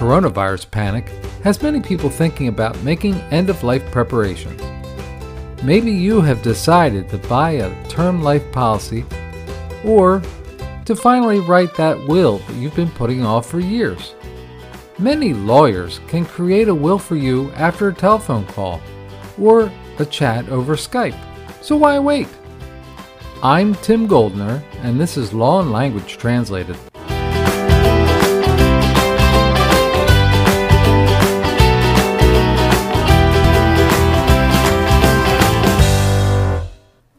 coronavirus panic has many people thinking about making end of life preparations. Maybe you have decided to buy a term life policy or to finally write that will that you've been putting off for years. Many lawyers can create a will for you after a telephone call or a chat over Skype. So why wait? I'm Tim Goldner, and this is Law and Language Translated.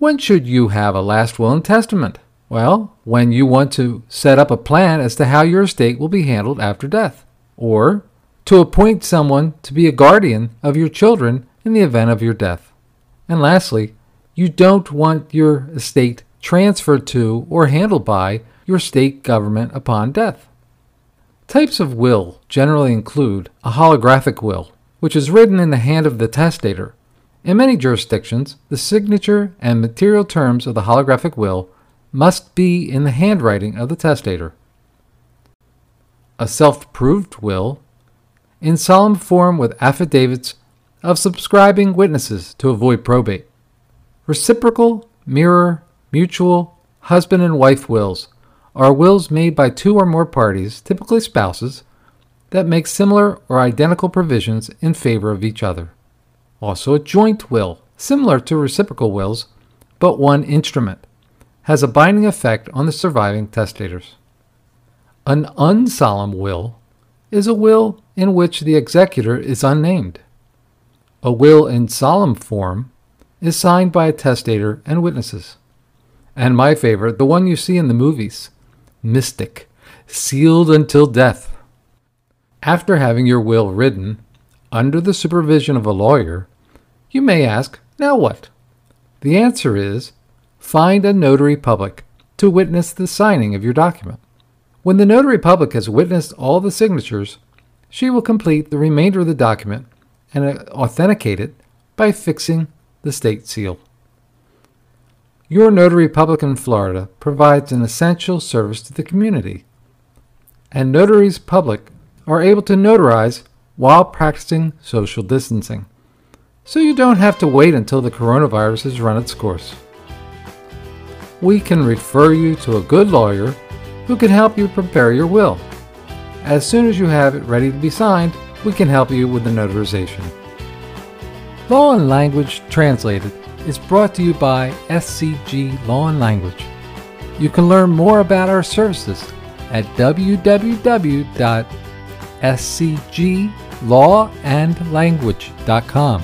When should you have a last will and testament? Well, when you want to set up a plan as to how your estate will be handled after death, or to appoint someone to be a guardian of your children in the event of your death. And lastly, you don't want your estate transferred to or handled by your state government upon death. Types of will generally include a holographic will, which is written in the hand of the testator in many jurisdictions, the signature and material terms of the holographic will must be in the handwriting of the testator. A self proved will, in solemn form with affidavits of subscribing witnesses to avoid probate. Reciprocal, mirror, mutual, husband and wife wills are wills made by two or more parties, typically spouses, that make similar or identical provisions in favor of each other also a joint will, similar to reciprocal wills, but one instrument, has a binding effect on the surviving testators. An unsolemn will is a will in which the executor is unnamed. A will in solemn form is signed by a testator and witnesses. And my favorite, the one you see in the movies, mystic, sealed until death. After having your will written, under the supervision of a lawyer, you may ask, now what? The answer is find a notary public to witness the signing of your document. When the notary public has witnessed all the signatures, she will complete the remainder of the document and uh, authenticate it by fixing the state seal. Your notary public in Florida provides an essential service to the community, and notaries public are able to notarize while practicing social distancing so you don't have to wait until the coronavirus has run its course. We can refer you to a good lawyer who can help you prepare your will. As soon as you have it ready to be signed, we can help you with the notarization. Law and Language Translated is brought to you by SCG Law and Language. You can learn more about our services at www.scglawandlanguage.com.